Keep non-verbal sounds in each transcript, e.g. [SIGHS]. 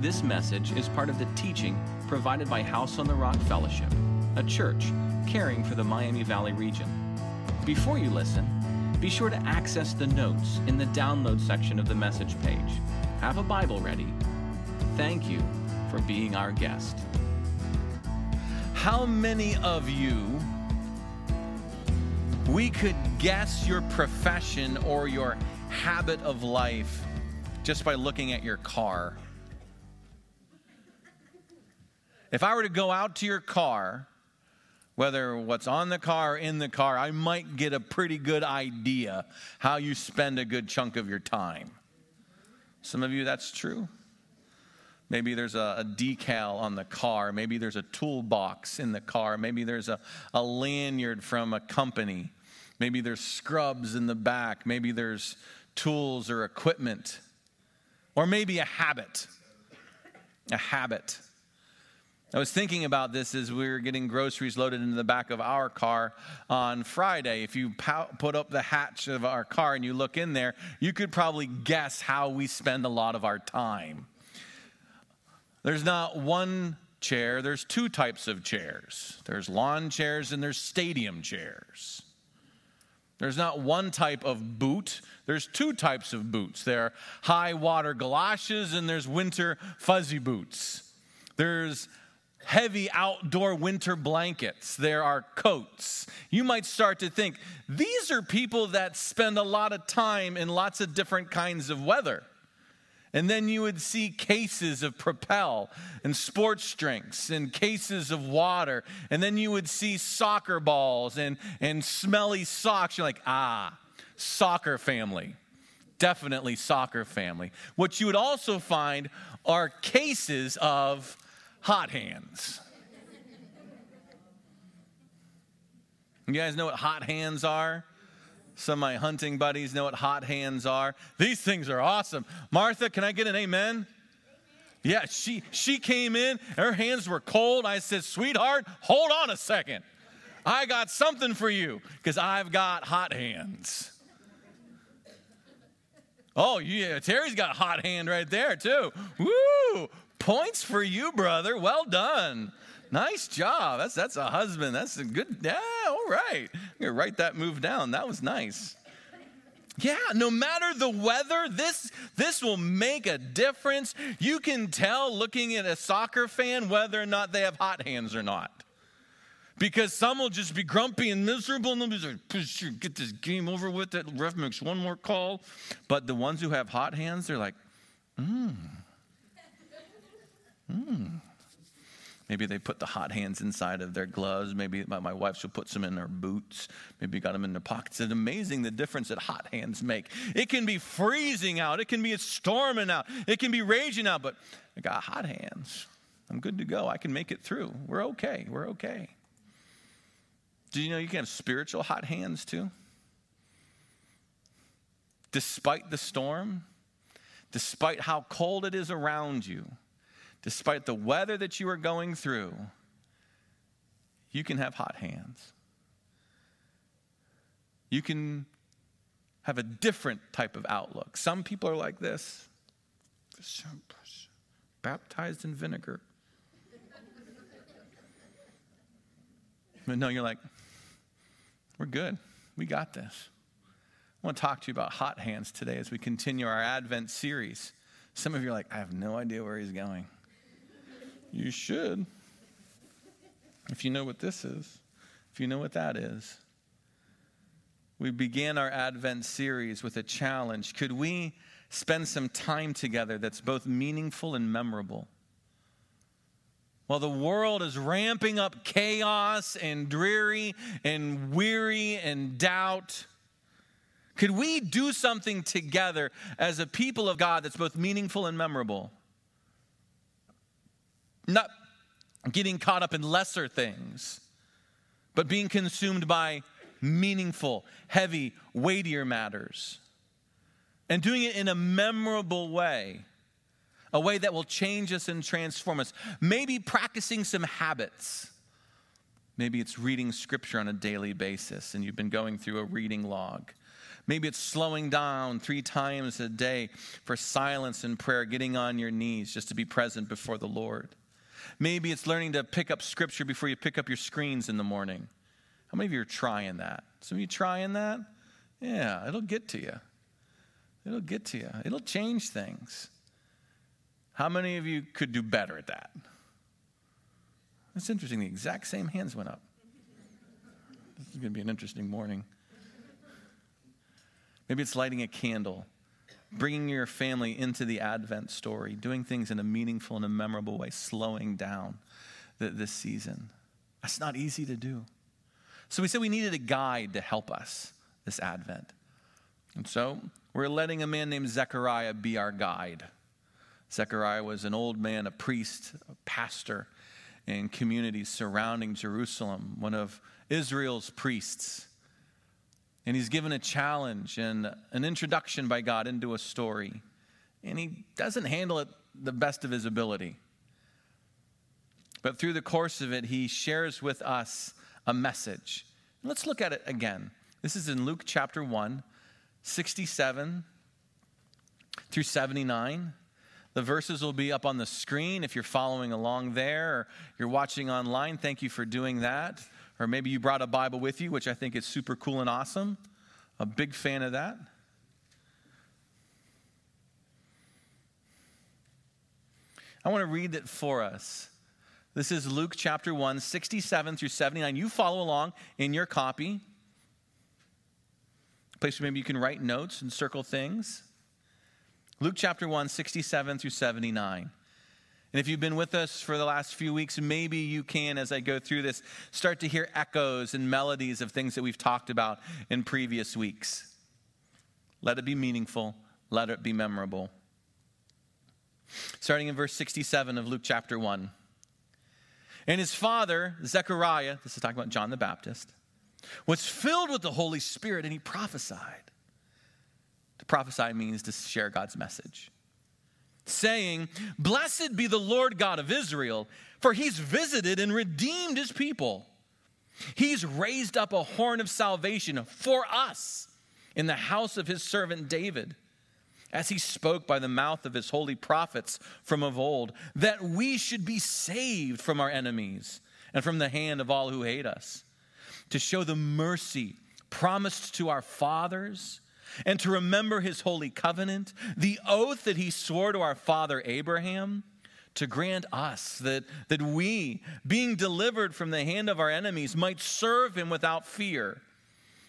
This message is part of the teaching provided by House on the Rock Fellowship, a church caring for the Miami Valley region. Before you listen, be sure to access the notes in the download section of the message page. Have a Bible ready. Thank you for being our guest. How many of you we could guess your profession or your habit of life just by looking at your car? If I were to go out to your car, whether what's on the car or in the car, I might get a pretty good idea how you spend a good chunk of your time. Some of you, that's true. Maybe there's a, a, decal on the car. Maybe there's a toolbox in the car. Maybe there's a, a lanyard from a company. Maybe there's scrubs in the back. Maybe there's tools or equipment. Or maybe a habit. A habit. I was thinking about this as we were getting groceries loaded into the back of our car on Friday. If you put up the hatch of our car and you look in there, you could probably guess how we spend a lot of our time. There's not one chair, there's two types of chairs there's lawn chairs and there's stadium chairs. There's not one type of boot, there's two types of boots. There are high water galoshes and there's winter fuzzy boots. There's heavy outdoor winter blankets, there are coats. You might start to think these are people that spend a lot of time in lots of different kinds of weather. And then you would see cases of Propel and sports drinks and cases of water. And then you would see soccer balls and, and smelly socks. You're like, ah, soccer family. Definitely soccer family. What you would also find are cases of hot hands. You guys know what hot hands are? Some of my hunting buddies know what hot hands are. These things are awesome. Martha, can I get an amen? Yeah, she she came in, her hands were cold. I said, "Sweetheart, hold on a second. I got something for you because I've got hot hands." Oh, yeah, Terry's got a hot hand right there too. Woo! Points for you, brother. Well done. Nice job. That's that's a husband. That's a good. Yeah, all right. I'm gonna write that move down. That was nice. Yeah, no matter the weather, this this will make a difference. You can tell looking at a soccer fan whether or not they have hot hands or not. Because some will just be grumpy and miserable and they'll be like, get this game over with. That ref makes one more call. But the ones who have hot hands, they're like, mmm. Mmm. Maybe they put the hot hands inside of their gloves. Maybe my, my wife should put some in her boots. Maybe got them in their pockets. It's amazing the difference that hot hands make. It can be freezing out. It can be storming out. It can be raging out. But I got hot hands. I'm good to go. I can make it through. We're okay. We're okay. Do you know you can have spiritual hot hands too? Despite the storm, despite how cold it is around you, despite the weather that you are going through, you can have hot hands. You can have a different type of outlook. Some people are like this baptized in vinegar. But no, you're like, we're good. We got this. I want to talk to you about hot hands today as we continue our Advent series. Some of you are like, I have no idea where he's going. You should. If you know what this is, if you know what that is. We began our Advent series with a challenge. Could we spend some time together that's both meaningful and memorable? While the world is ramping up chaos and dreary and weary and doubt, could we do something together as a people of God that's both meaningful and memorable? Not getting caught up in lesser things, but being consumed by meaningful, heavy, weightier matters. And doing it in a memorable way, a way that will change us and transform us. Maybe practicing some habits. Maybe it's reading scripture on a daily basis and you've been going through a reading log. Maybe it's slowing down three times a day for silence and prayer, getting on your knees just to be present before the Lord. Maybe it's learning to pick up scripture before you pick up your screens in the morning. How many of you are trying that? Some of you trying that? Yeah, it'll get to you. It'll get to you. It'll change things. How many of you could do better at that? That's interesting. The exact same hands went up. This is going to be an interesting morning. Maybe it's lighting a candle, bringing your family into the Advent story, doing things in a meaningful and a memorable way, slowing down the, this season. That's not easy to do. So we said we needed a guide to help us this Advent. And so we're letting a man named Zechariah be our guide. Zechariah was an old man, a priest, a pastor in communities surrounding Jerusalem, one of Israel's priests. And he's given a challenge and an introduction by God into a story. And he doesn't handle it the best of his ability. But through the course of it, he shares with us a message. Let's look at it again. This is in Luke chapter 1, 67 through 79. The verses will be up on the screen if you're following along there or you're watching online. Thank you for doing that. Or maybe you brought a Bible with you, which I think is super cool and awesome. A big fan of that. I want to read it for us. This is Luke chapter 1, 67 through 79. You follow along in your copy. Place where maybe you can write notes and circle things. Luke chapter 1, 67 through 79. And if you've been with us for the last few weeks, maybe you can, as I go through this, start to hear echoes and melodies of things that we've talked about in previous weeks. Let it be meaningful, let it be memorable. Starting in verse 67 of Luke chapter 1. And his father, Zechariah, this is talking about John the Baptist, was filled with the Holy Spirit and he prophesied. To prophesy means to share God's message. Saying, Blessed be the Lord God of Israel, for he's visited and redeemed his people. He's raised up a horn of salvation for us in the house of his servant David, as he spoke by the mouth of his holy prophets from of old, that we should be saved from our enemies and from the hand of all who hate us, to show the mercy promised to our fathers and to remember his holy covenant, the oath that he swore to our father Abraham, to grant us that, that we, being delivered from the hand of our enemies, might serve him without fear,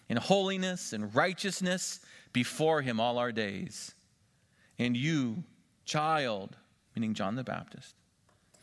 in holiness and righteousness before him all our days. And you, child, meaning John the Baptist,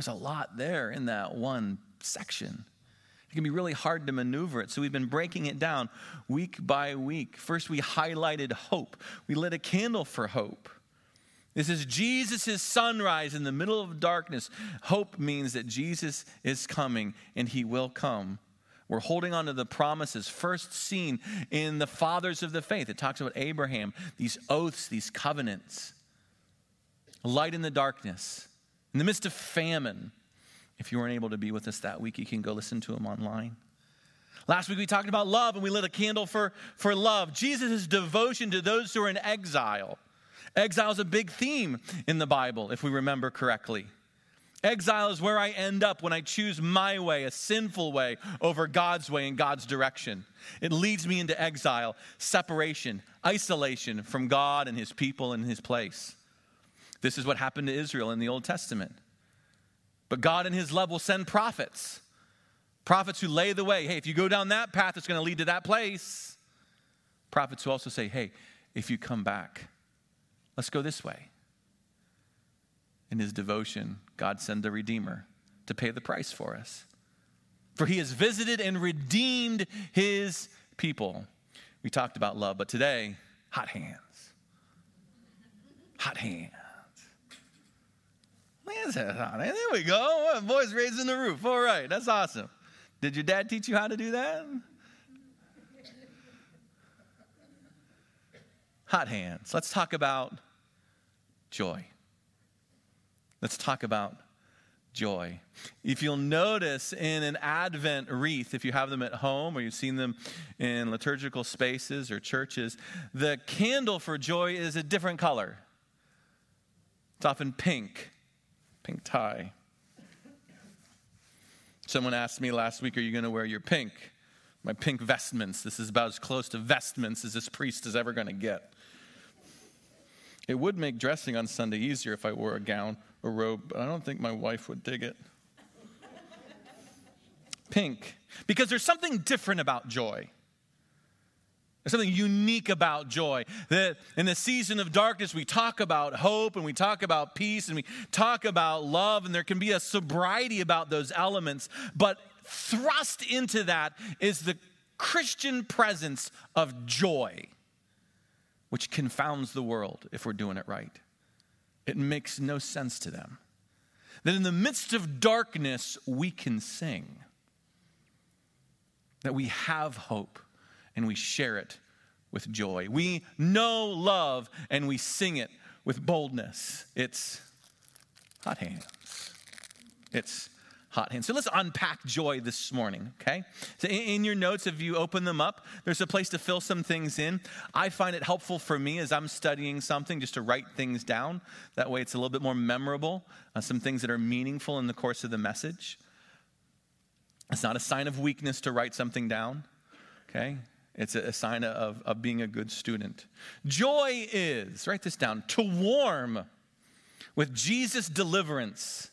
There's a lot there in that one section. It can be really hard to maneuver it. So we've been breaking it down week by week. First, we highlighted hope, we lit a candle for hope. This is Jesus' sunrise in the middle of darkness. Hope means that Jesus is coming and he will come. We're holding on to the promises first seen in the fathers of the faith. It talks about Abraham, these oaths, these covenants. Light in the darkness. In the midst of famine, if you weren't able to be with us that week, you can go listen to him online. Last week we talked about love and we lit a candle for, for love. Jesus' devotion to those who are in exile. Exile is a big theme in the Bible, if we remember correctly. Exile is where I end up when I choose my way, a sinful way, over God's way and God's direction. It leads me into exile, separation, isolation from God and his people and his place. This is what happened to Israel in the Old Testament. But God, in His love, will send prophets. Prophets who lay the way. Hey, if you go down that path, it's going to lead to that place. Prophets who also say, hey, if you come back, let's go this way. In His devotion, God sent the Redeemer to pay the price for us. For He has visited and redeemed His people. We talked about love, but today, hot hands. Hot hands. There we go. Voice raising the roof. All right, that's awesome. Did your dad teach you how to do that? Hot hands. Let's talk about joy. Let's talk about joy. If you'll notice in an Advent wreath, if you have them at home or you've seen them in liturgical spaces or churches, the candle for joy is a different color. It's often pink, pink tie. Someone asked me last week, Are you going to wear your pink? My pink vestments. This is about as close to vestments as this priest is ever going to get. It would make dressing on Sunday easier if I wore a gown or robe, but I don't think my wife would dig it. Pink, because there's something different about joy. There's something unique about joy. That in the season of darkness, we talk about hope and we talk about peace and we talk about love, and there can be a sobriety about those elements. But thrust into that is the Christian presence of joy, which confounds the world if we're doing it right. It makes no sense to them. That in the midst of darkness, we can sing, that we have hope and we share it with joy. We know love and we sing it with boldness. It's hot hands. It's hot hands. So let's unpack joy this morning, okay? So in your notes, if you open them up, there's a place to fill some things in. I find it helpful for me as I'm studying something just to write things down. That way it's a little bit more memorable, uh, some things that are meaningful in the course of the message. It's not a sign of weakness to write something down, okay? It's a, sign of, of being a good student. Joy is, write this down, to warm with Jesus' deliverance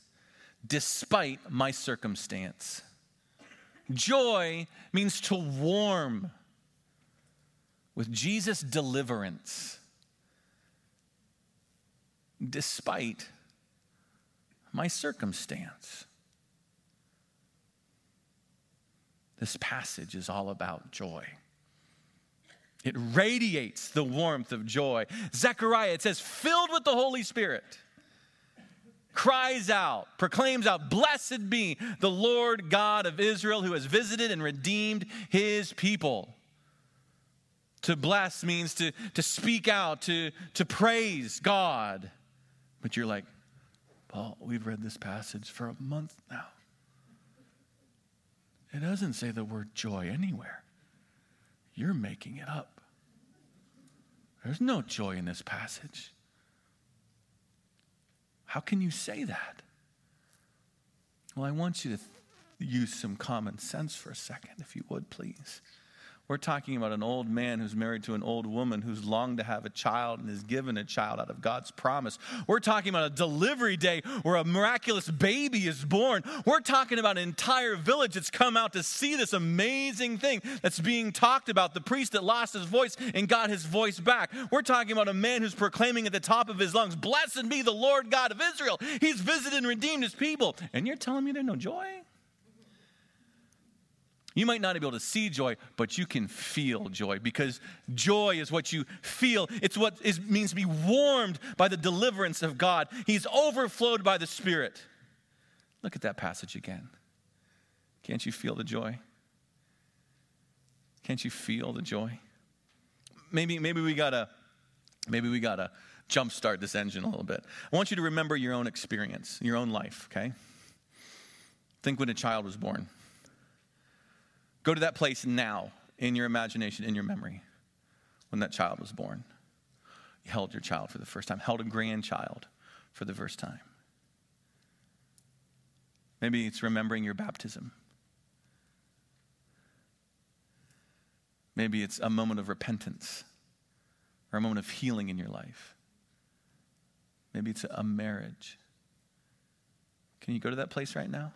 despite my circumstance. Joy means to warm with Jesus' deliverance despite my circumstance. This passage is all about joy. It radiates the warmth of joy. Zechariah, it says, filled with the Holy Spirit cries out, proclaims out, Blessed be the Lord God of Israel who has visited and redeemed his people. To bless means to, to speak out, to, to praise God. But you're like, Paul, we've read this passage for a month now. It doesn't say the word joy anywhere. You're making it up. There's no joy in this passage. How can you say that? Well, I want you to th- use some common sense for a second, if you would, please. We're talking about an old man who's married to an old woman who's longed to have a child and is given a child out of God's promise. We're talking about a delivery day where a miraculous baby is born. We're talking about an entire village that's come out to see this amazing thing that's being talked about. The priest that lost his voice and got his voice back. We're talking about a man who's proclaiming at the top of his lungs, Blessed be the Lord God of Israel. He's visited and redeemed his people. And you're telling me there's no joy? You might not be able to see joy, but you can feel joy because joy is what you feel. It's what is, means to be warmed by the deliverance of God. He's overflowed by the Spirit. Look at that passage again. Can't you feel the joy? Can't you feel the joy? Maybe, maybe we gotta, maybe we gotta jumpstart this engine a little bit. I want you to remember your own experience, your own life, okay? Think when a child was born. Go to that place now in your imagination, in your memory, when that child was born. You held your child for the first time, held a grandchild for the first time. Maybe it's remembering your baptism. Maybe it's a moment of repentance or a moment of healing in your life. Maybe it's a marriage. Can you go to that place right now?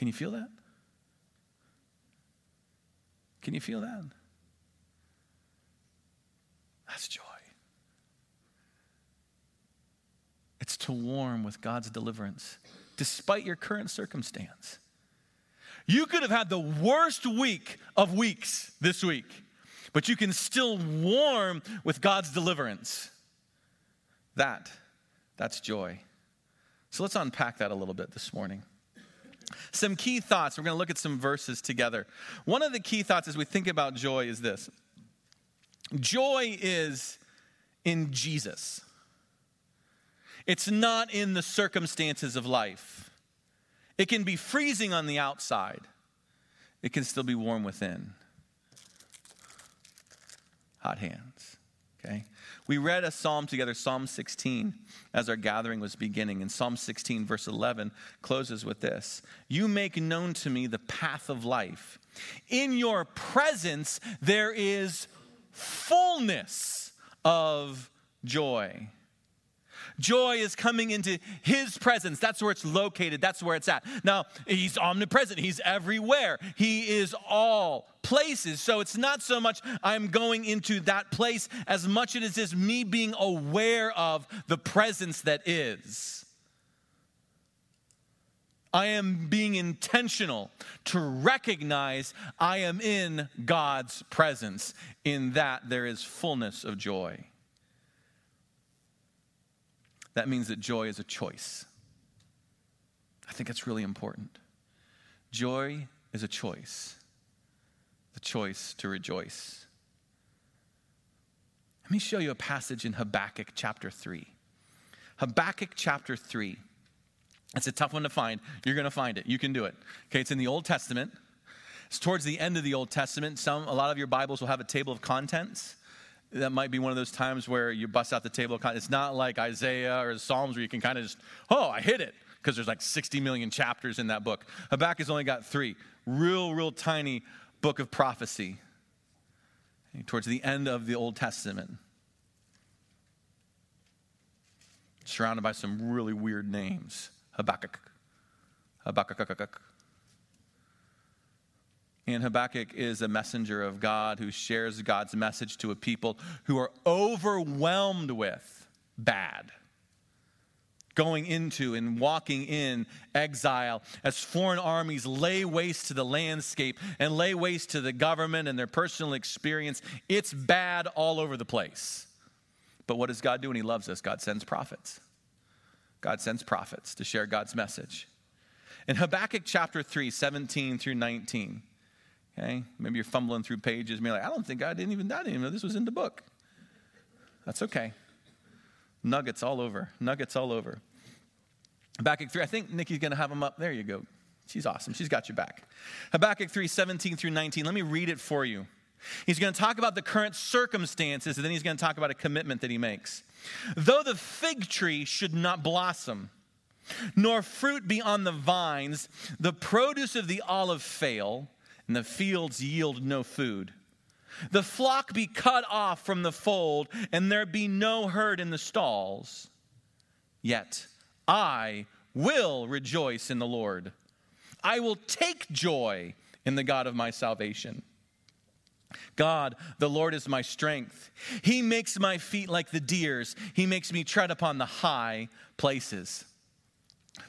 Can you feel that? Can you feel that? That's joy. It's to warm with God's deliverance despite your current circumstance. You could have had the worst week of weeks this week. but you can still warm with God's deliverance. That, that's joy. So let's unpack that a little bit this morning. Some key thoughts. We're going to look at some verses together. One of the key thoughts as we think about joy is this joy is in Jesus, it's not in the circumstances of life. It can be freezing on the outside, it can still be warm within. Hot hands. Okay? We read a psalm together, Psalm 16, as our gathering was beginning. And Psalm 16, verse 11, closes with this You make known to me the path of life. In your presence, there is fullness of joy. Joy is coming into his presence. That's where it's located. That's where it's at. Now, he's omnipresent. He's everywhere. He is all places. So it's not so much I'm going into that place as much as it is me being aware of the presence that is. I am being intentional to recognize I am in God's presence. In that, there is fullness of joy that means that joy is a choice. I think that's really important. Joy is a choice, the choice to rejoice. Let me show you a passage in Habakkuk chapter 3. Habakkuk chapter 3. It's a tough one to find. You're going to find it. You can do it. Okay, it's in the Old Testament. It's towards the end of the Old Testament. Some, a lot of your Bibles will have a table of contents that might be one of those times where you bust out the table. It's not like Isaiah or the Psalms where you can kind of just, oh, I hit it, because there's like 60 million chapters in that book. Habakkuk's only got three. Real, real tiny book of prophecy eh, towards the end of the Old Testament. Surrounded by some really weird names Habakkuk, Habakkuk. And Habakkuk is a messenger of God who shares God's message to a people who are overwhelmed with bad. Going into and walking in exile as foreign armies lay waste to the landscape and lay waste to the government and their personal experience. It's bad all over the place. But what does God do when He loves us? God sends prophets. God sends prophets to share God's message. In Habakkuk chapter 3, 17 through 19, Okay? Maybe you're fumbling through pages and you're like, I don't think I didn't even, I didn't even know this was in the book. That's okay. Nuggets all over. Nuggets all over. Habakkuk 3, I think Nikki's going to have them up. There you go. She's awesome. She's got your back. Habakkuk 3, 17 through 19. Let me read it for you. He's going to talk about the current circumstances, and then he's going to talk about a commitment that he makes. Though the fig tree should not blossom, nor fruit be on the vines, the produce of the olive fail, and the fields yield no food. The flock be cut off from the fold, and there be no herd in the stalls. Yet I will rejoice in the Lord. I will take joy in the God of my salvation. God, the Lord is my strength. He makes my feet like the deer's, He makes me tread upon the high places.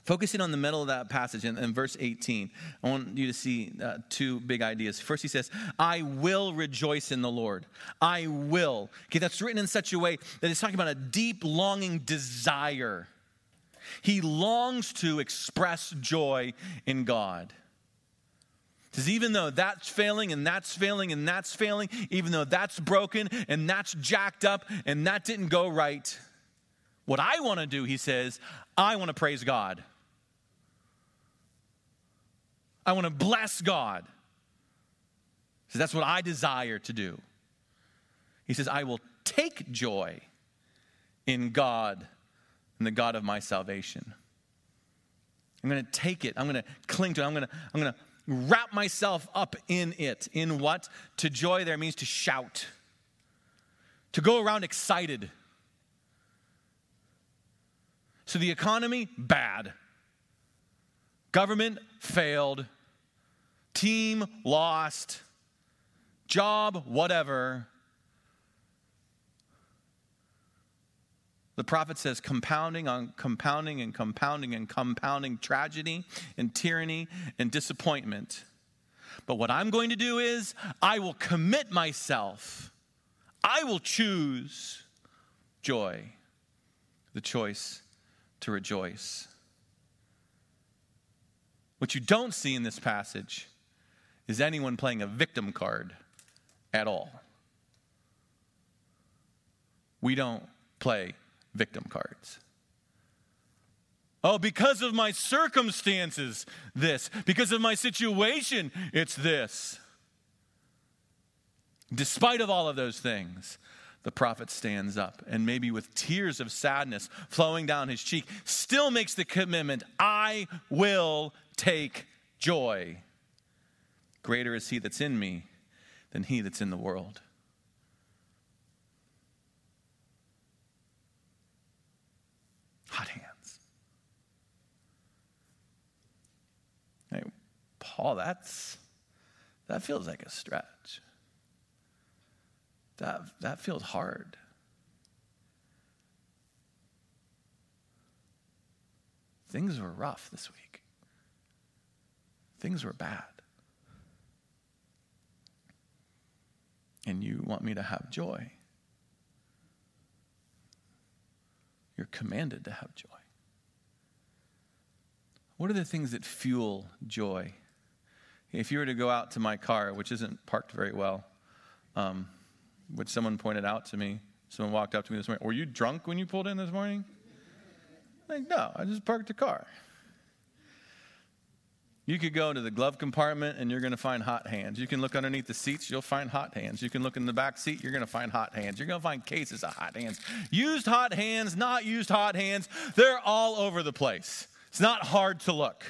Focusing on the middle of that passage in, in verse 18, I want you to see uh, two big ideas. First, he says, I will rejoice in the Lord. I will. Okay, that's written in such a way that it's talking about a deep, longing desire. He longs to express joy in God. Because even though that's failing and that's failing and that's failing, even though that's broken and that's jacked up and that didn't go right, what I want to do, he says, I want to praise God. I want to bless God. He says, that's what I desire to do. He says, I will take joy in God and the God of my salvation. I'm going to take it. I'm going to cling to it. I'm going to, I'm going to wrap myself up in it. In what? To joy there means to shout, to go around excited so the economy, bad. Government, failed. Team, lost. Job, whatever. The prophet says compounding on compounding and compounding and compounding tragedy and tyranny and disappointment. But what I'm going to do is, I will commit myself. I will choose joy, the choice to rejoice. What you don't see in this passage is anyone playing a victim card at all. We don't play victim cards. Oh, because of my circumstances, this. Because of my situation, it's this. Despite of all of those things, the prophet stands up and maybe with tears of sadness flowing down his cheek, still makes the commitment I will take joy. Greater is he that's in me than he that's in the world. Hot hands. Hey, Paul, that's that feels like a stretch. That that feels hard. Things were rough this week. Things were bad. And you want me to have joy. You're commanded to have joy. What are the things that fuel joy? If you were to go out to my car, which isn't parked very well, um, which someone pointed out to me, someone walked up to me this morning, were you drunk when you pulled in this morning? Like, no, I just parked the car. You could go into the glove compartment and you're going to find hot hands. You can look underneath the seats, you'll find hot hands. You can look in the back seat, you're going to find hot hands. You're going to find cases of hot hands. Used hot hands, not used hot hands, they're all over the place. It's not hard to look.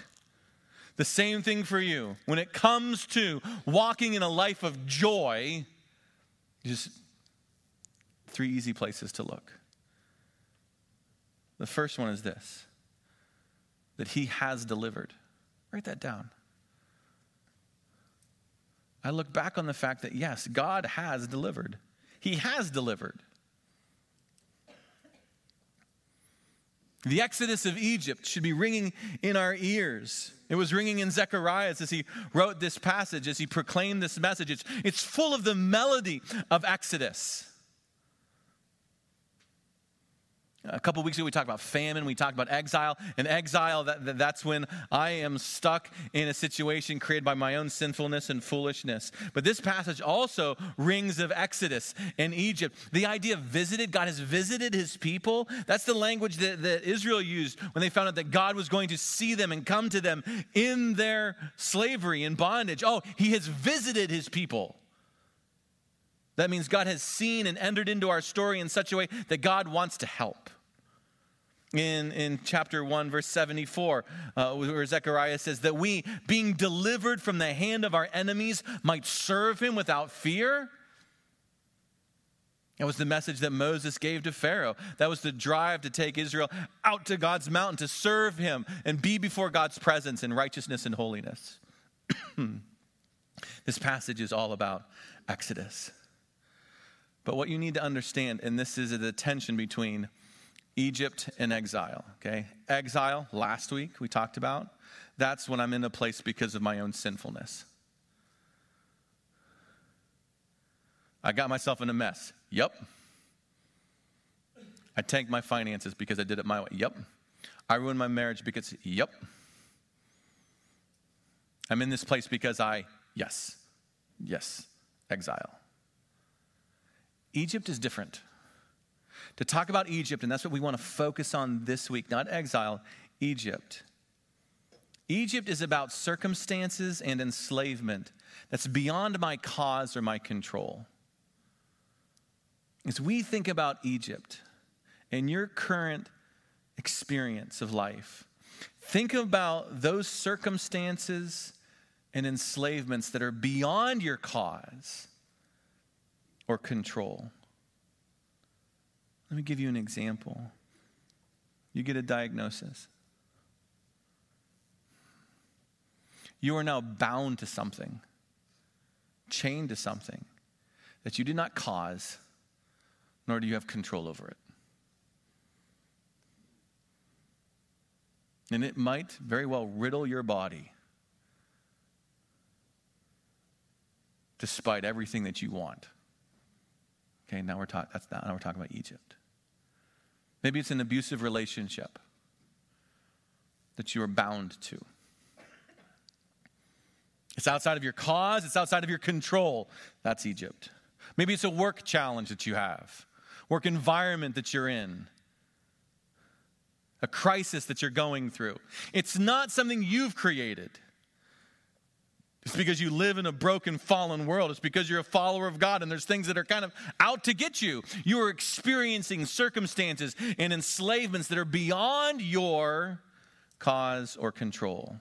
The same thing for you. When it comes to walking in a life of joy, just three easy places to look. The first one is this that He has delivered. Write that down. I look back on the fact that, yes, God has delivered. He has delivered. The exodus of Egypt should be ringing in our ears. It was ringing in Zechariah as he wrote this passage, as he proclaimed this message. It's, it's full of the melody of Exodus. A couple weeks ago, we talked about famine, we talked about exile. And exile, that, that, that's when I am stuck in a situation created by my own sinfulness and foolishness. But this passage also rings of Exodus in Egypt. The idea of visited, God has visited his people. That's the language that, that Israel used when they found out that God was going to see them and come to them in their slavery and bondage. Oh, he has visited his people. That means God has seen and entered into our story in such a way that God wants to help. In, in chapter 1, verse 74, uh, where Zechariah says that we, being delivered from the hand of our enemies, might serve him without fear. That was the message that Moses gave to Pharaoh. That was the drive to take Israel out to God's mountain to serve him and be before God's presence in righteousness and holiness. [CLEARS THROAT] this passage is all about Exodus. But what you need to understand, and this is the tension between Egypt and exile, okay? Exile, last week we talked about, that's when I'm in a place because of my own sinfulness. I got myself in a mess. Yep. I tanked my finances because I did it my way. Yep. I ruined my marriage because, yep. I'm in this place because I, yes, yes, exile. Egypt is different. To talk about Egypt, and that's what we want to focus on this week, not exile, Egypt. Egypt is about circumstances and enslavement that's beyond my cause or my control. As we think about Egypt and your current experience of life, think about those circumstances and enslavements that are beyond your cause or control. Let me give you an example. You get a diagnosis. You are now bound to something, chained to something that you did not cause, nor do you have control over it. And it might very well riddle your body. despite everything that you want. Okay, now we're talking that's now we're talking about Egypt. Maybe it's an abusive relationship that you are bound to. It's outside of your cause, it's outside of your control. That's Egypt. Maybe it's a work challenge that you have, work environment that you're in, a crisis that you're going through. It's not something you've created. It's because you live in a broken, fallen world. It's because you're a follower of God and there's things that are kind of out to get you. You are experiencing circumstances and enslavements that are beyond your cause or control.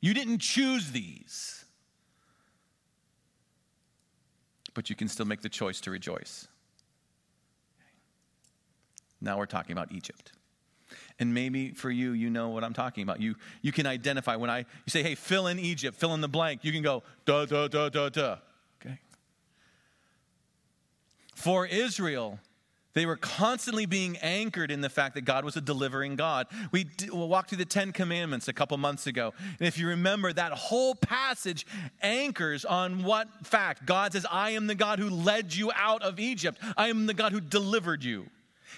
You didn't choose these, but you can still make the choice to rejoice. Now we're talking about Egypt. And maybe for you, you know what I'm talking about. You, you can identify when I, you say, hey, fill in Egypt, fill in the blank. You can go, da, da, da, da, da. Okay. For Israel, they were constantly being anchored in the fact that God was a delivering God. We walked through the Ten Commandments a couple months ago. And if you remember, that whole passage anchors on what fact? God says, I am the God who led you out of Egypt, I am the God who delivered you.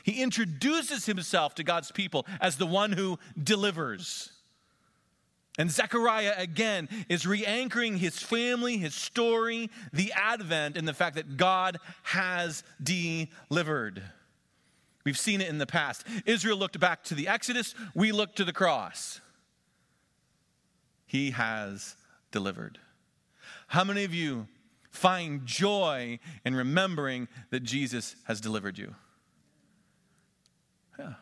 He introduces himself to God's people as the one who delivers. And Zechariah again is re anchoring his family, his story, the Advent, in the fact that God has delivered. We've seen it in the past. Israel looked back to the Exodus, we look to the cross. He has delivered. How many of you find joy in remembering that Jesus has delivered you? Yeah.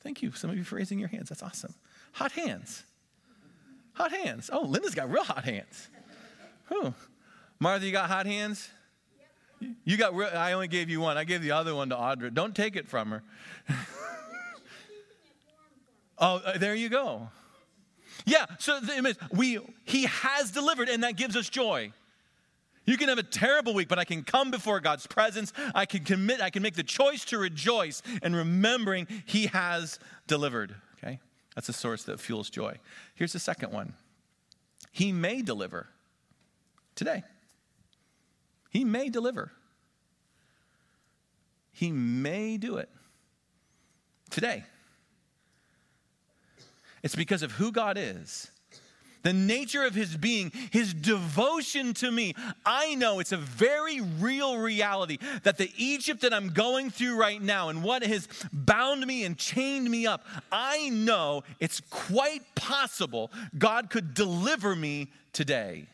Thank you, some of you, for raising your hands. That's awesome. Hot hands. Hot hands. Oh, Linda's got real hot hands. Whew. Martha, you got hot hands? You got. Real, I only gave you one. I gave the other one to Audra. Don't take it from her. [LAUGHS] oh, uh, there you go. Yeah. So we he has delivered, and that gives us joy. You can have a terrible week, but I can come before God's presence. I can commit, I can make the choice to rejoice and remembering He has delivered. Okay? That's a source that fuels joy. Here's the second one He may deliver today. He may deliver. He may do it today. It's because of who God is the nature of his being, his devotion to me. I know it's a very real reality that the Egypt that I'm going through right now and what has bound me and chained me up, I know it's quite possible God could deliver me today.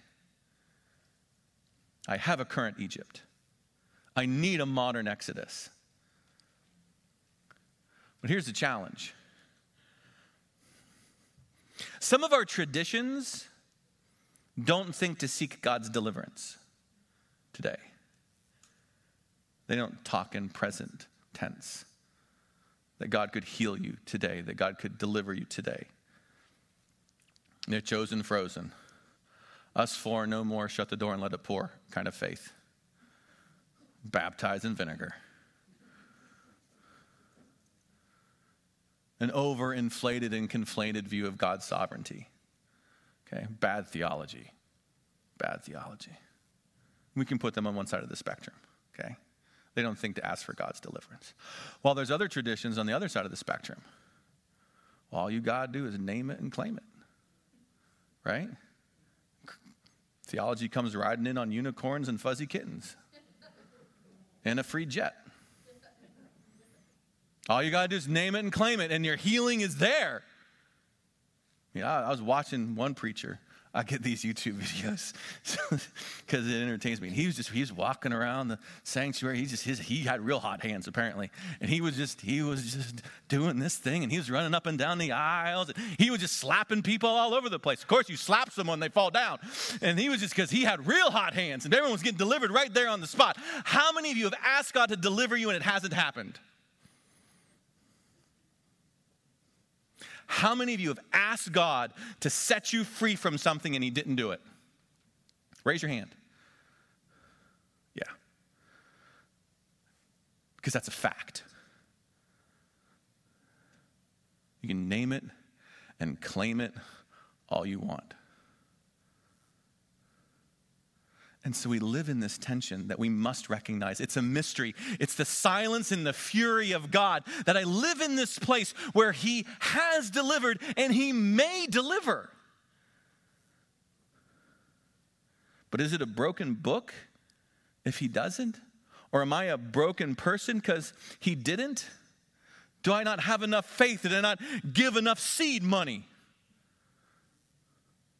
I have a current Egypt. I need a modern Exodus. But here's the challenge some of our traditions don't think to seek God's deliverance today. They don't talk in present tense. That God could heal you today, that God could deliver you today. They're chosen frozen. Us four, no more, shut the door and let it pour kind of faith. Baptized in vinegar. An overinflated and conflated view of God's sovereignty. Okay, bad theology. Bad theology. We can put them on one side of the spectrum. Okay, they don't think to ask for God's deliverance. While there's other traditions on the other side of the spectrum. All you got to do is name it and claim it. Right? Theology comes riding in on unicorns and fuzzy kittens and a free jet. All you got to do is name it and claim it, and your healing is there. Know, I was watching one preacher. I get these YouTube [LAUGHS] videos because it entertains me. And he was just he was walking around the sanctuary. He just his, he had real hot hands apparently, and he was just he was just doing this thing, and he was running up and down the aisles. He was just slapping people all over the place. Of course, you slap someone, they fall down, and he was just because he had real hot hands, and everyone was getting delivered right there on the spot. How many of you have asked God to deliver you and it hasn't happened? How many of you have asked God to set you free from something and He didn't do it? Raise your hand. Yeah. Because that's a fact. You can name it and claim it all you want. And so we live in this tension that we must recognize. It's a mystery. It's the silence and the fury of God that I live in this place where He has delivered and He may deliver. But is it a broken book if He doesn't? Or am I a broken person because He didn't? Do I not have enough faith? Did I not give enough seed money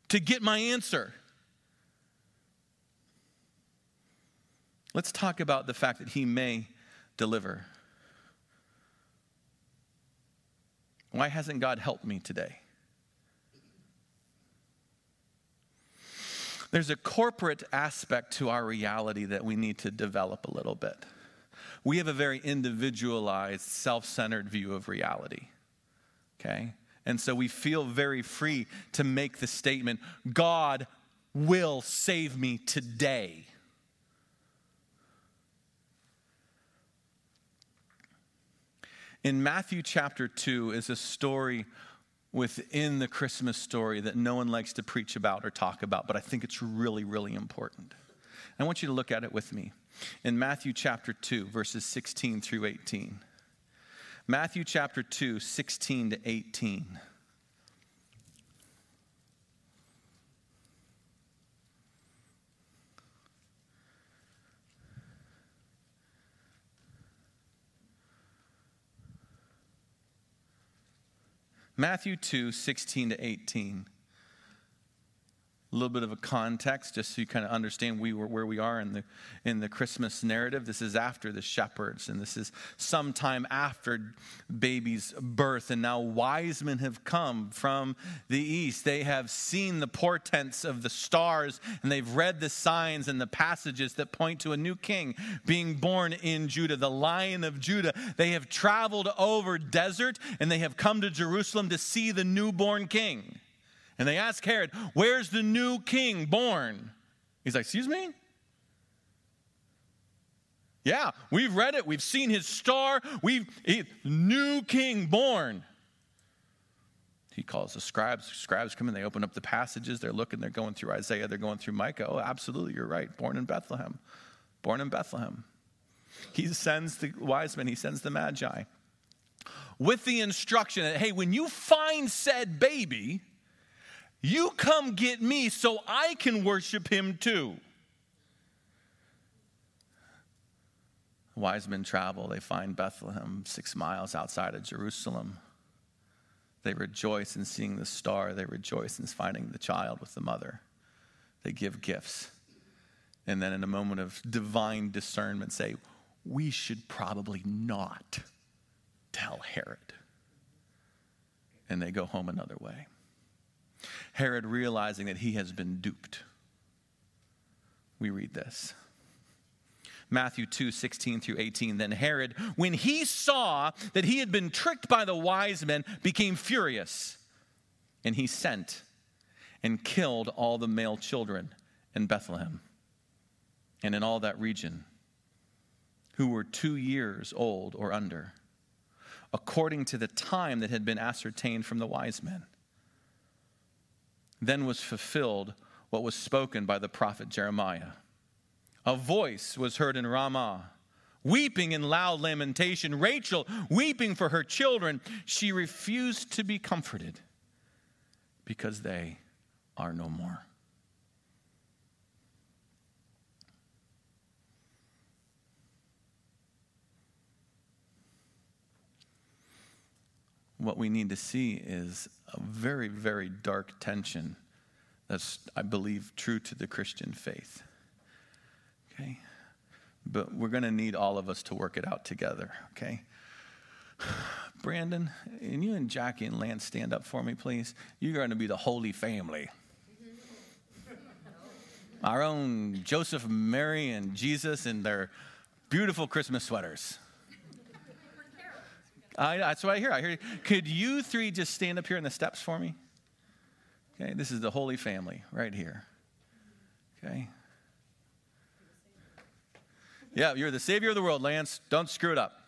to get my answer? Let's talk about the fact that he may deliver. Why hasn't God helped me today? There's a corporate aspect to our reality that we need to develop a little bit. We have a very individualized, self centered view of reality. Okay? And so we feel very free to make the statement God will save me today. In Matthew chapter 2 is a story within the Christmas story that no one likes to preach about or talk about, but I think it's really, really important. I want you to look at it with me. In Matthew chapter 2, verses 16 through 18. Matthew chapter 2, 16 to 18. Matthew 2, 16 to 18 a little bit of a context just so you kind of understand we were, where we are in the, in the Christmas narrative. This is after the shepherds, and this is sometime after baby's birth. And now wise men have come from the east. They have seen the portents of the stars, and they've read the signs and the passages that point to a new king being born in Judah, the lion of Judah. They have traveled over desert, and they have come to Jerusalem to see the newborn king. And they ask Herod, Where's the new king born? He's like, Excuse me? Yeah, we've read it. We've seen his star. We've he, new king born. He calls the scribes. Scribes come in, they open up the passages. They're looking, they're going through Isaiah, they're going through Micah. Oh, absolutely, you're right. Born in Bethlehem. Born in Bethlehem. He sends the wise men, he sends the magi with the instruction that, hey, when you find said baby, you come get me so I can worship him too. Wise men travel, they find Bethlehem six miles outside of Jerusalem. They rejoice in seeing the star, they rejoice in finding the child with the mother. They give gifts. And then, in a moment of divine discernment, say, We should probably not tell Herod. And they go home another way. Herod realizing that he has been duped. We read this. Matthew 2, 16 through 18. Then Herod, when he saw that he had been tricked by the wise men, became furious. And he sent and killed all the male children in Bethlehem and in all that region who were two years old or under, according to the time that had been ascertained from the wise men then was fulfilled what was spoken by the prophet Jeremiah. A voice was heard in Ramah, weeping in loud lamentation. Rachel weeping for her children. She refused to be comforted because they are no more. what we need to see is a very, very dark tension that's, I believe, true to the Christian faith. Okay? But we're going to need all of us to work it out together, okay? [SIGHS] Brandon, and you and Jackie and Lance stand up for me, please. You're going to be the holy family. Our own Joseph, Mary, and Jesus in their beautiful Christmas sweaters. I, that's what I hear. I hear. Could you three just stand up here in the steps for me? Okay, this is the Holy Family right here. Okay. Yeah, you're the savior of the world, Lance. Don't screw it up.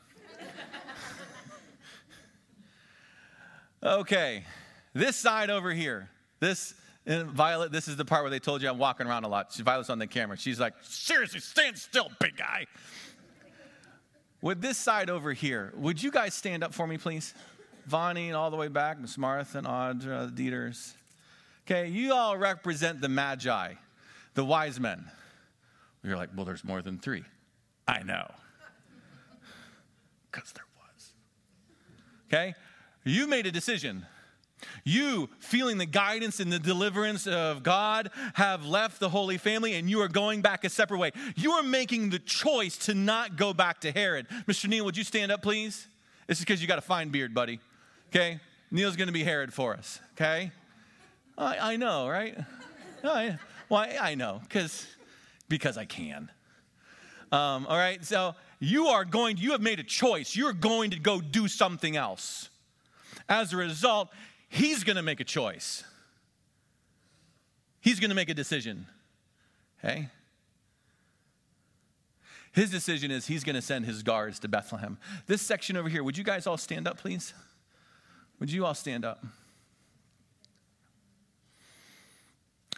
[LAUGHS] okay, this side over here. This and Violet, this is the part where they told you I'm walking around a lot. Violet's on the camera. She's like, seriously, stand still, big guy. With this side over here, would you guys stand up for me, please? Vonnie and all the way back, Miss Martha and Audra, the Dieters. Okay, you all represent the Magi, the wise men. You're like, well, there's more than three. I know. [LAUGHS] Because there was. Okay? You made a decision. You, feeling the guidance and the deliverance of God, have left the Holy Family and you are going back a separate way. You are making the choice to not go back to Herod. Mr. Neil, would you stand up, please? This is because you got a fine beard, buddy. Okay? Neil's going to be Herod for us. Okay? I, I know, right? [LAUGHS] I, well, I, I know because because I can. Um, all right, so you are going. You have made a choice. You're going to go do something else. As a result, he's going to make a choice. He's going to make a decision. Okay? His decision is he's going to send his guards to Bethlehem. This section over here, would you guys all stand up, please? Would you all stand up?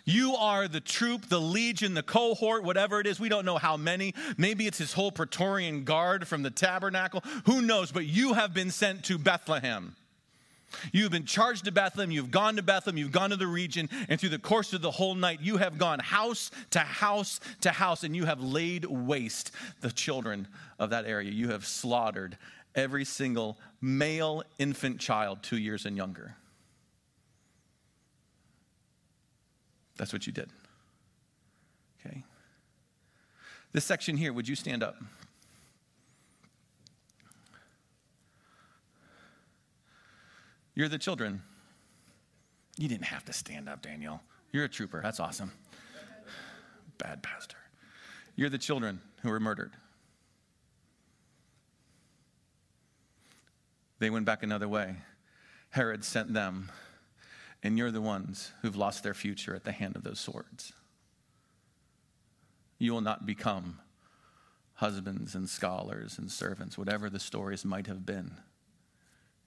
You are the troop, the legion, the cohort, whatever it is. We don't know how many. Maybe it's his whole Praetorian guard from the tabernacle. Who knows? But you have been sent to Bethlehem. You have been charged to Bethlehem. You've gone to Bethlehem. You've gone to the region. And through the course of the whole night, you have gone house to house to house, and you have laid waste the children of that area. You have slaughtered every single male infant child two years and younger. That's what you did. Okay? This section here, would you stand up? You're the children. You didn't have to stand up, Daniel. You're a trooper. That's awesome. Bad pastor. You're the children who were murdered. They went back another way. Herod sent them, and you're the ones who've lost their future at the hand of those swords. You will not become husbands and scholars and servants, whatever the stories might have been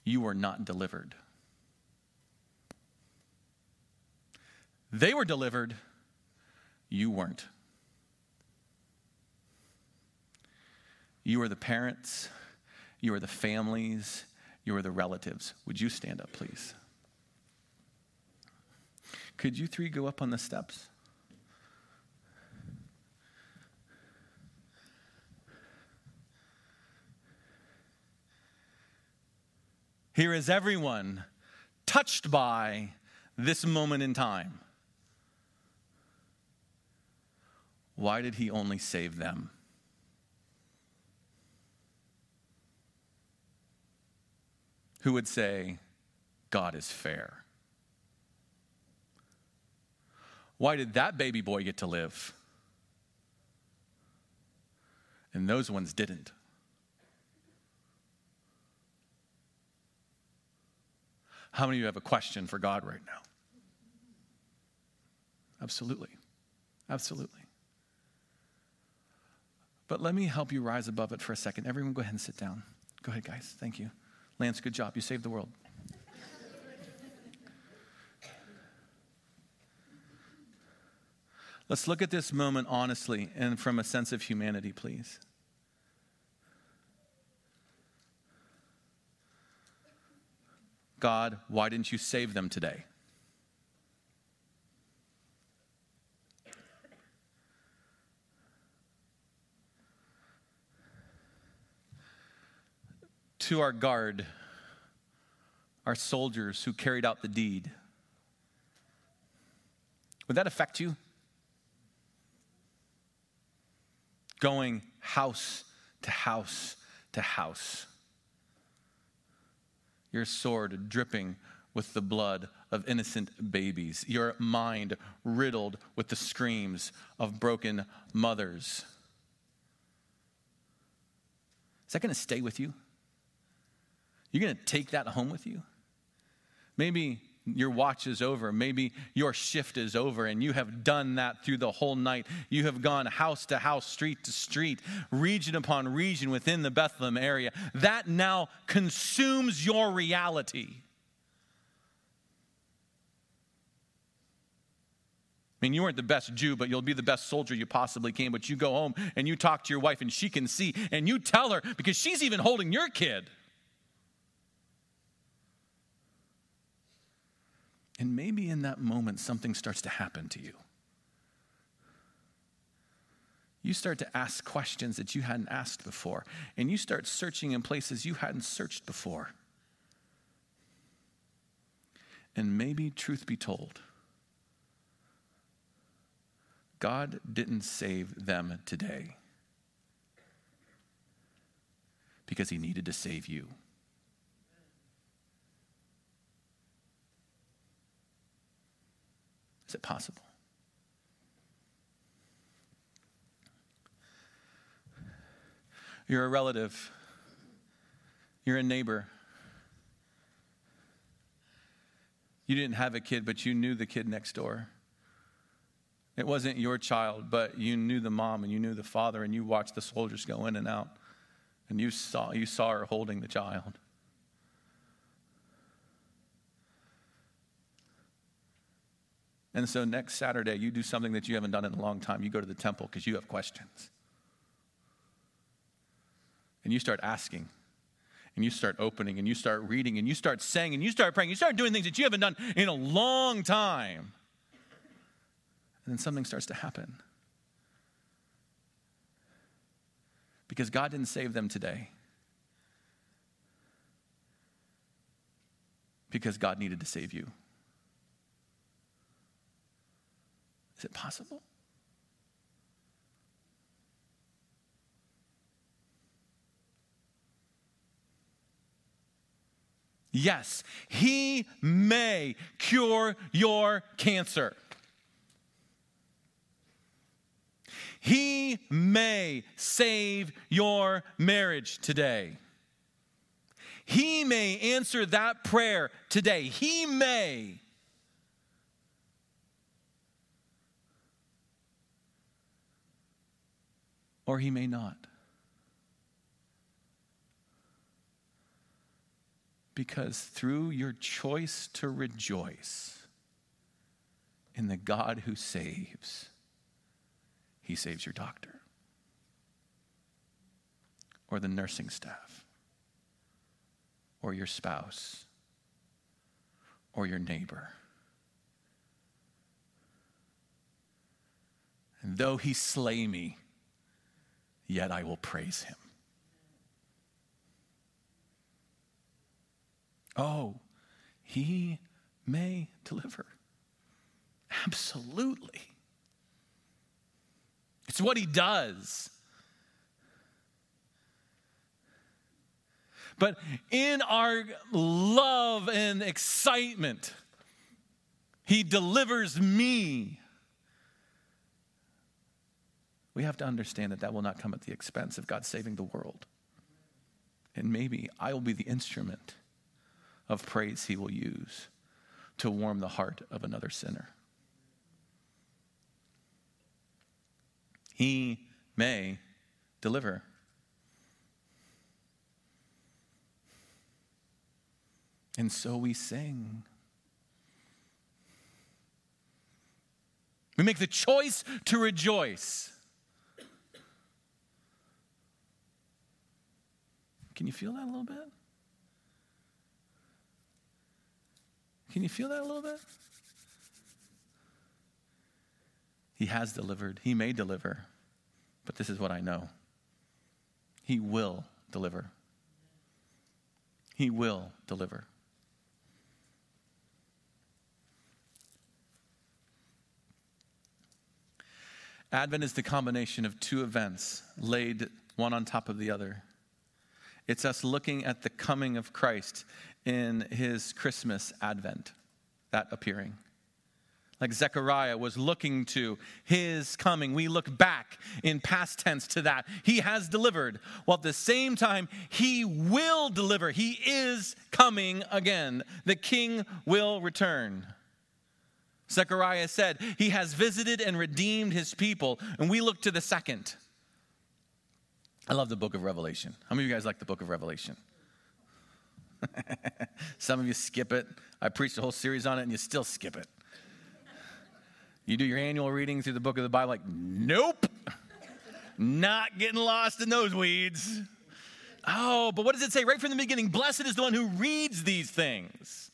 you were not delivered. They were delivered, you weren't. You are the parents, you are the families, you are the relatives. Would you stand up, please? Could you three go up on the steps? Here is everyone touched by this moment in time. Why did he only save them? Who would say, God is fair? Why did that baby boy get to live? And those ones didn't. How many of you have a question for God right now? Absolutely. Absolutely. But let me help you rise above it for a second. Everyone, go ahead and sit down. Go ahead, guys. Thank you. Lance, good job. You saved the world. Let's look at this moment honestly and from a sense of humanity, please. God, why didn't you save them today? To our guard, our soldiers who carried out the deed, would that affect you? Going house to house to house your sword dripping with the blood of innocent babies, your mind riddled with the screams of broken mothers. Is that going to stay with you? You're going to take that home with you? Maybe your watch is over. Maybe your shift is over, and you have done that through the whole night. You have gone house to house, street to street, region upon region within the Bethlehem area. That now consumes your reality. I mean, you weren't the best Jew, but you'll be the best soldier you possibly can. But you go home and you talk to your wife, and she can see, and you tell her because she's even holding your kid. And maybe in that moment, something starts to happen to you. You start to ask questions that you hadn't asked before, and you start searching in places you hadn't searched before. And maybe, truth be told, God didn't save them today because he needed to save you. Is it possible? You're a relative. You're a neighbor. You didn't have a kid, but you knew the kid next door. It wasn't your child, but you knew the mom and you knew the father, and you watched the soldiers go in and out, and you saw, you saw her holding the child. And so next Saturday, you do something that you haven't done in a long time. You go to the temple because you have questions. And you start asking, and you start opening, and you start reading, and you start saying, and you start praying. You start doing things that you haven't done in a long time. And then something starts to happen. Because God didn't save them today. Because God needed to save you. Is it possible? Yes, He may cure your cancer. He may save your marriage today. He may answer that prayer today. He may. Or he may not. Because through your choice to rejoice in the God who saves, he saves your doctor or the nursing staff or your spouse or your neighbor. And though he slay me, yet I will praise him. Oh, he may deliver. Absolutely. It's what he does. But in our love and excitement, he delivers me. We have to understand that that will not come at the expense of God saving the world. And maybe I will be the instrument of praise he will use to warm the heart of another sinner. He may deliver. And so we sing. We make the choice to rejoice. Can you feel that a little bit? Can you feel that a little bit? He has delivered. He may deliver. But this is what I know He will deliver. He will deliver. Advent is the combination of two events laid one on top of the other. It's us looking at the coming of Christ in his Christmas advent, that appearing. Like Zechariah was looking to his coming. We look back in past tense to that. He has delivered, while at the same time, he will deliver. He is coming again. The king will return. Zechariah said, He has visited and redeemed his people. And we look to the second. I love the book of Revelation. How many of you guys like the book of Revelation? [LAUGHS] Some of you skip it. I preached a whole series on it and you still skip it. You do your annual reading through the book of the Bible, like, nope, not getting lost in those weeds. Oh, but what does it say right from the beginning? Blessed is the one who reads these things.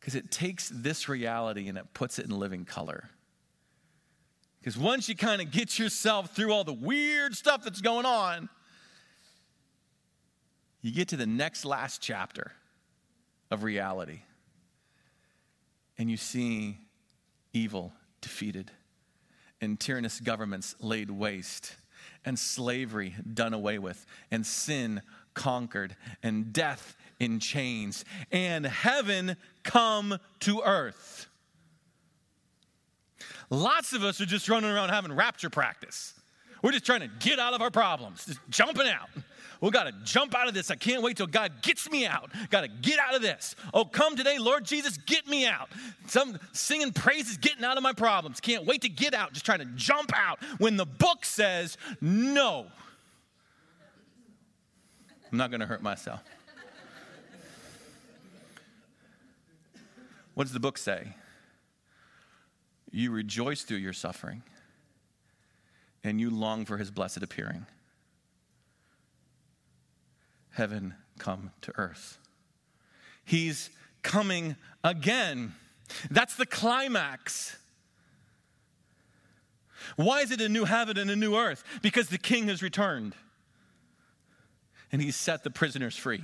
Because it takes this reality and it puts it in living color. Because once you kind of get yourself through all the weird stuff that's going on, you get to the next last chapter of reality. And you see evil defeated, and tyrannous governments laid waste, and slavery done away with, and sin conquered, and death in chains, and heaven come to earth. Lots of us are just running around having rapture practice. We're just trying to get out of our problems, just jumping out. We got to jump out of this. I can't wait till God gets me out. Got to get out of this. Oh, come today, Lord Jesus, get me out. Some singing praises, getting out of my problems. Can't wait to get out, just trying to jump out when the book says no. I'm not going to hurt myself. What does the book say? You rejoice through your suffering, and you long for his blessed appearing heaven come to earth. He's coming again. That's the climax. Why is it a new heaven and a new earth? Because the king has returned and he's set the prisoners free.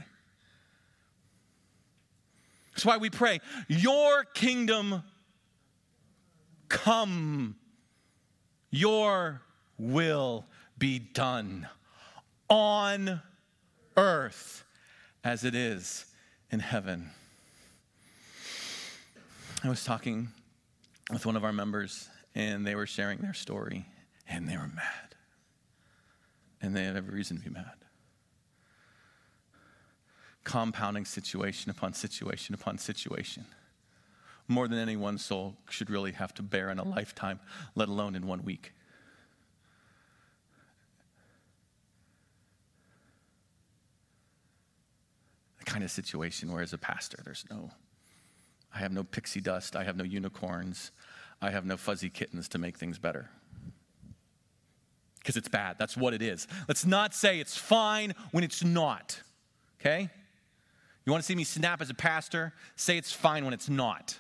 That's why we pray, Your kingdom come, Your will be done on earth as it is in heaven. I was talking with one of our members, and they were sharing their story, and they were mad. And they had every reason to be mad. Compounding situation upon situation upon situation. More than any one soul should really have to bear in a lifetime, let alone in one week. The kind of situation where, as a pastor, there's no, I have no pixie dust, I have no unicorns, I have no fuzzy kittens to make things better. Because it's bad. That's what it is. Let's not say it's fine when it's not. Okay? You want to see me snap as a pastor? Say it's fine when it's not.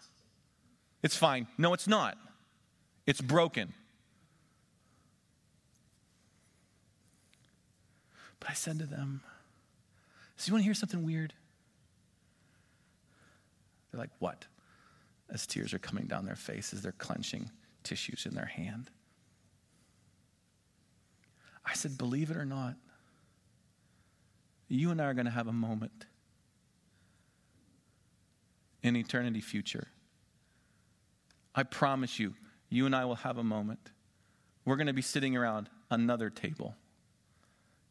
It's fine. No, it's not. It's broken. But I said to them, So you want to hear something weird? They're like, What? As tears are coming down their faces, they're clenching tissues in their hand. I said, Believe it or not, you and I are going to have a moment in eternity future. I promise you, you and I will have a moment. We're going to be sitting around another table,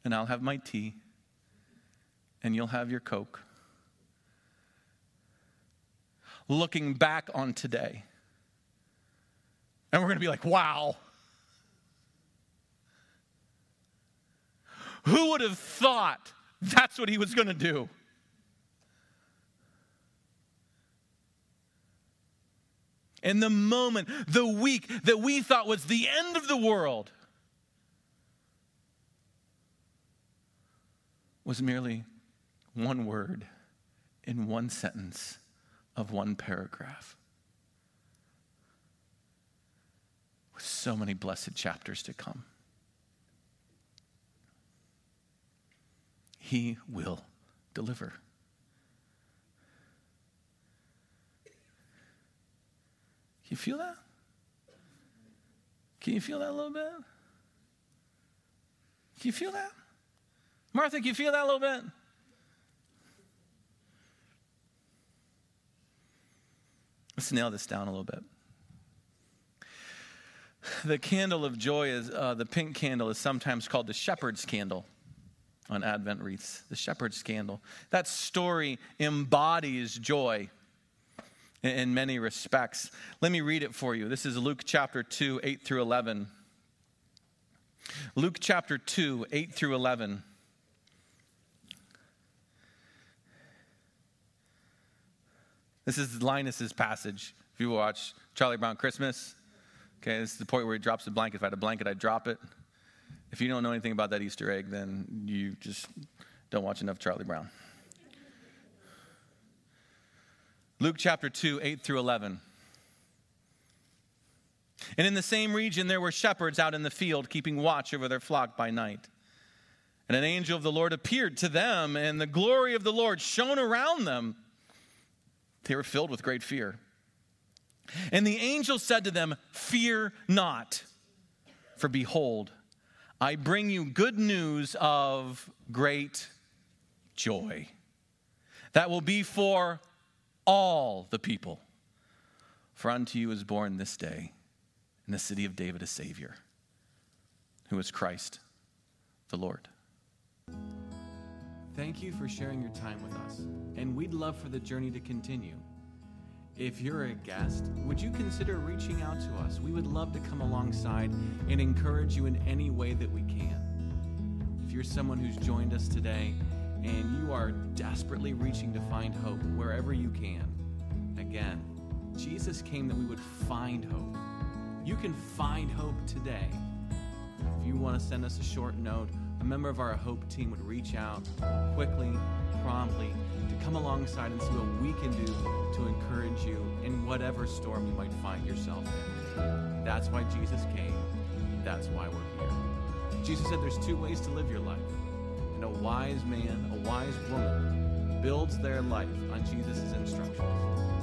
and I'll have my tea, and you'll have your Coke looking back on today. And we're going to be like, wow. Who would have thought that's what he was going to do? In the moment, the week that we thought was the end of the world was merely one word in one sentence of one paragraph. With so many blessed chapters to come. He will deliver. You feel that? Can you feel that a little bit? Can you feel that? Martha, can you feel that a little bit? Let's nail this down a little bit. The candle of joy is uh, the pink candle is sometimes called the shepherd's candle on Advent wreaths. The shepherd's candle. That story embodies joy in many respects. Let me read it for you. This is Luke chapter 2, 8 through 11. Luke chapter 2, 8 through 11. This is Linus's passage If you watch Charlie Brown Christmas, okay, this is the point where he drops the blanket. If I had a blanket, I'd drop it. If you don't know anything about that Easter egg, then you just don't watch enough Charlie Brown. Luke chapter 2, 8 through 11. And in the same region, there were shepherds out in the field, keeping watch over their flock by night. And an angel of the Lord appeared to them, and the glory of the Lord shone around them. They were filled with great fear. And the angel said to them, Fear not, for behold, I bring you good news of great joy that will be for all the people. For unto you is born this day in the city of David a Savior, who is Christ the Lord. Thank you for sharing your time with us, and we'd love for the journey to continue. If you're a guest, would you consider reaching out to us? We would love to come alongside and encourage you in any way that we can. If you're someone who's joined us today and you are desperately reaching to find hope wherever you can, again, Jesus came that we would find hope. You can find hope today. If you want to send us a short note, a member of our Hope team would reach out quickly, promptly, to come alongside and see what we can do to encourage you in whatever storm you might find yourself in. That's why Jesus came. That's why we're here. Jesus said there's two ways to live your life. And a wise man, a wise woman, builds their life on Jesus' instructions.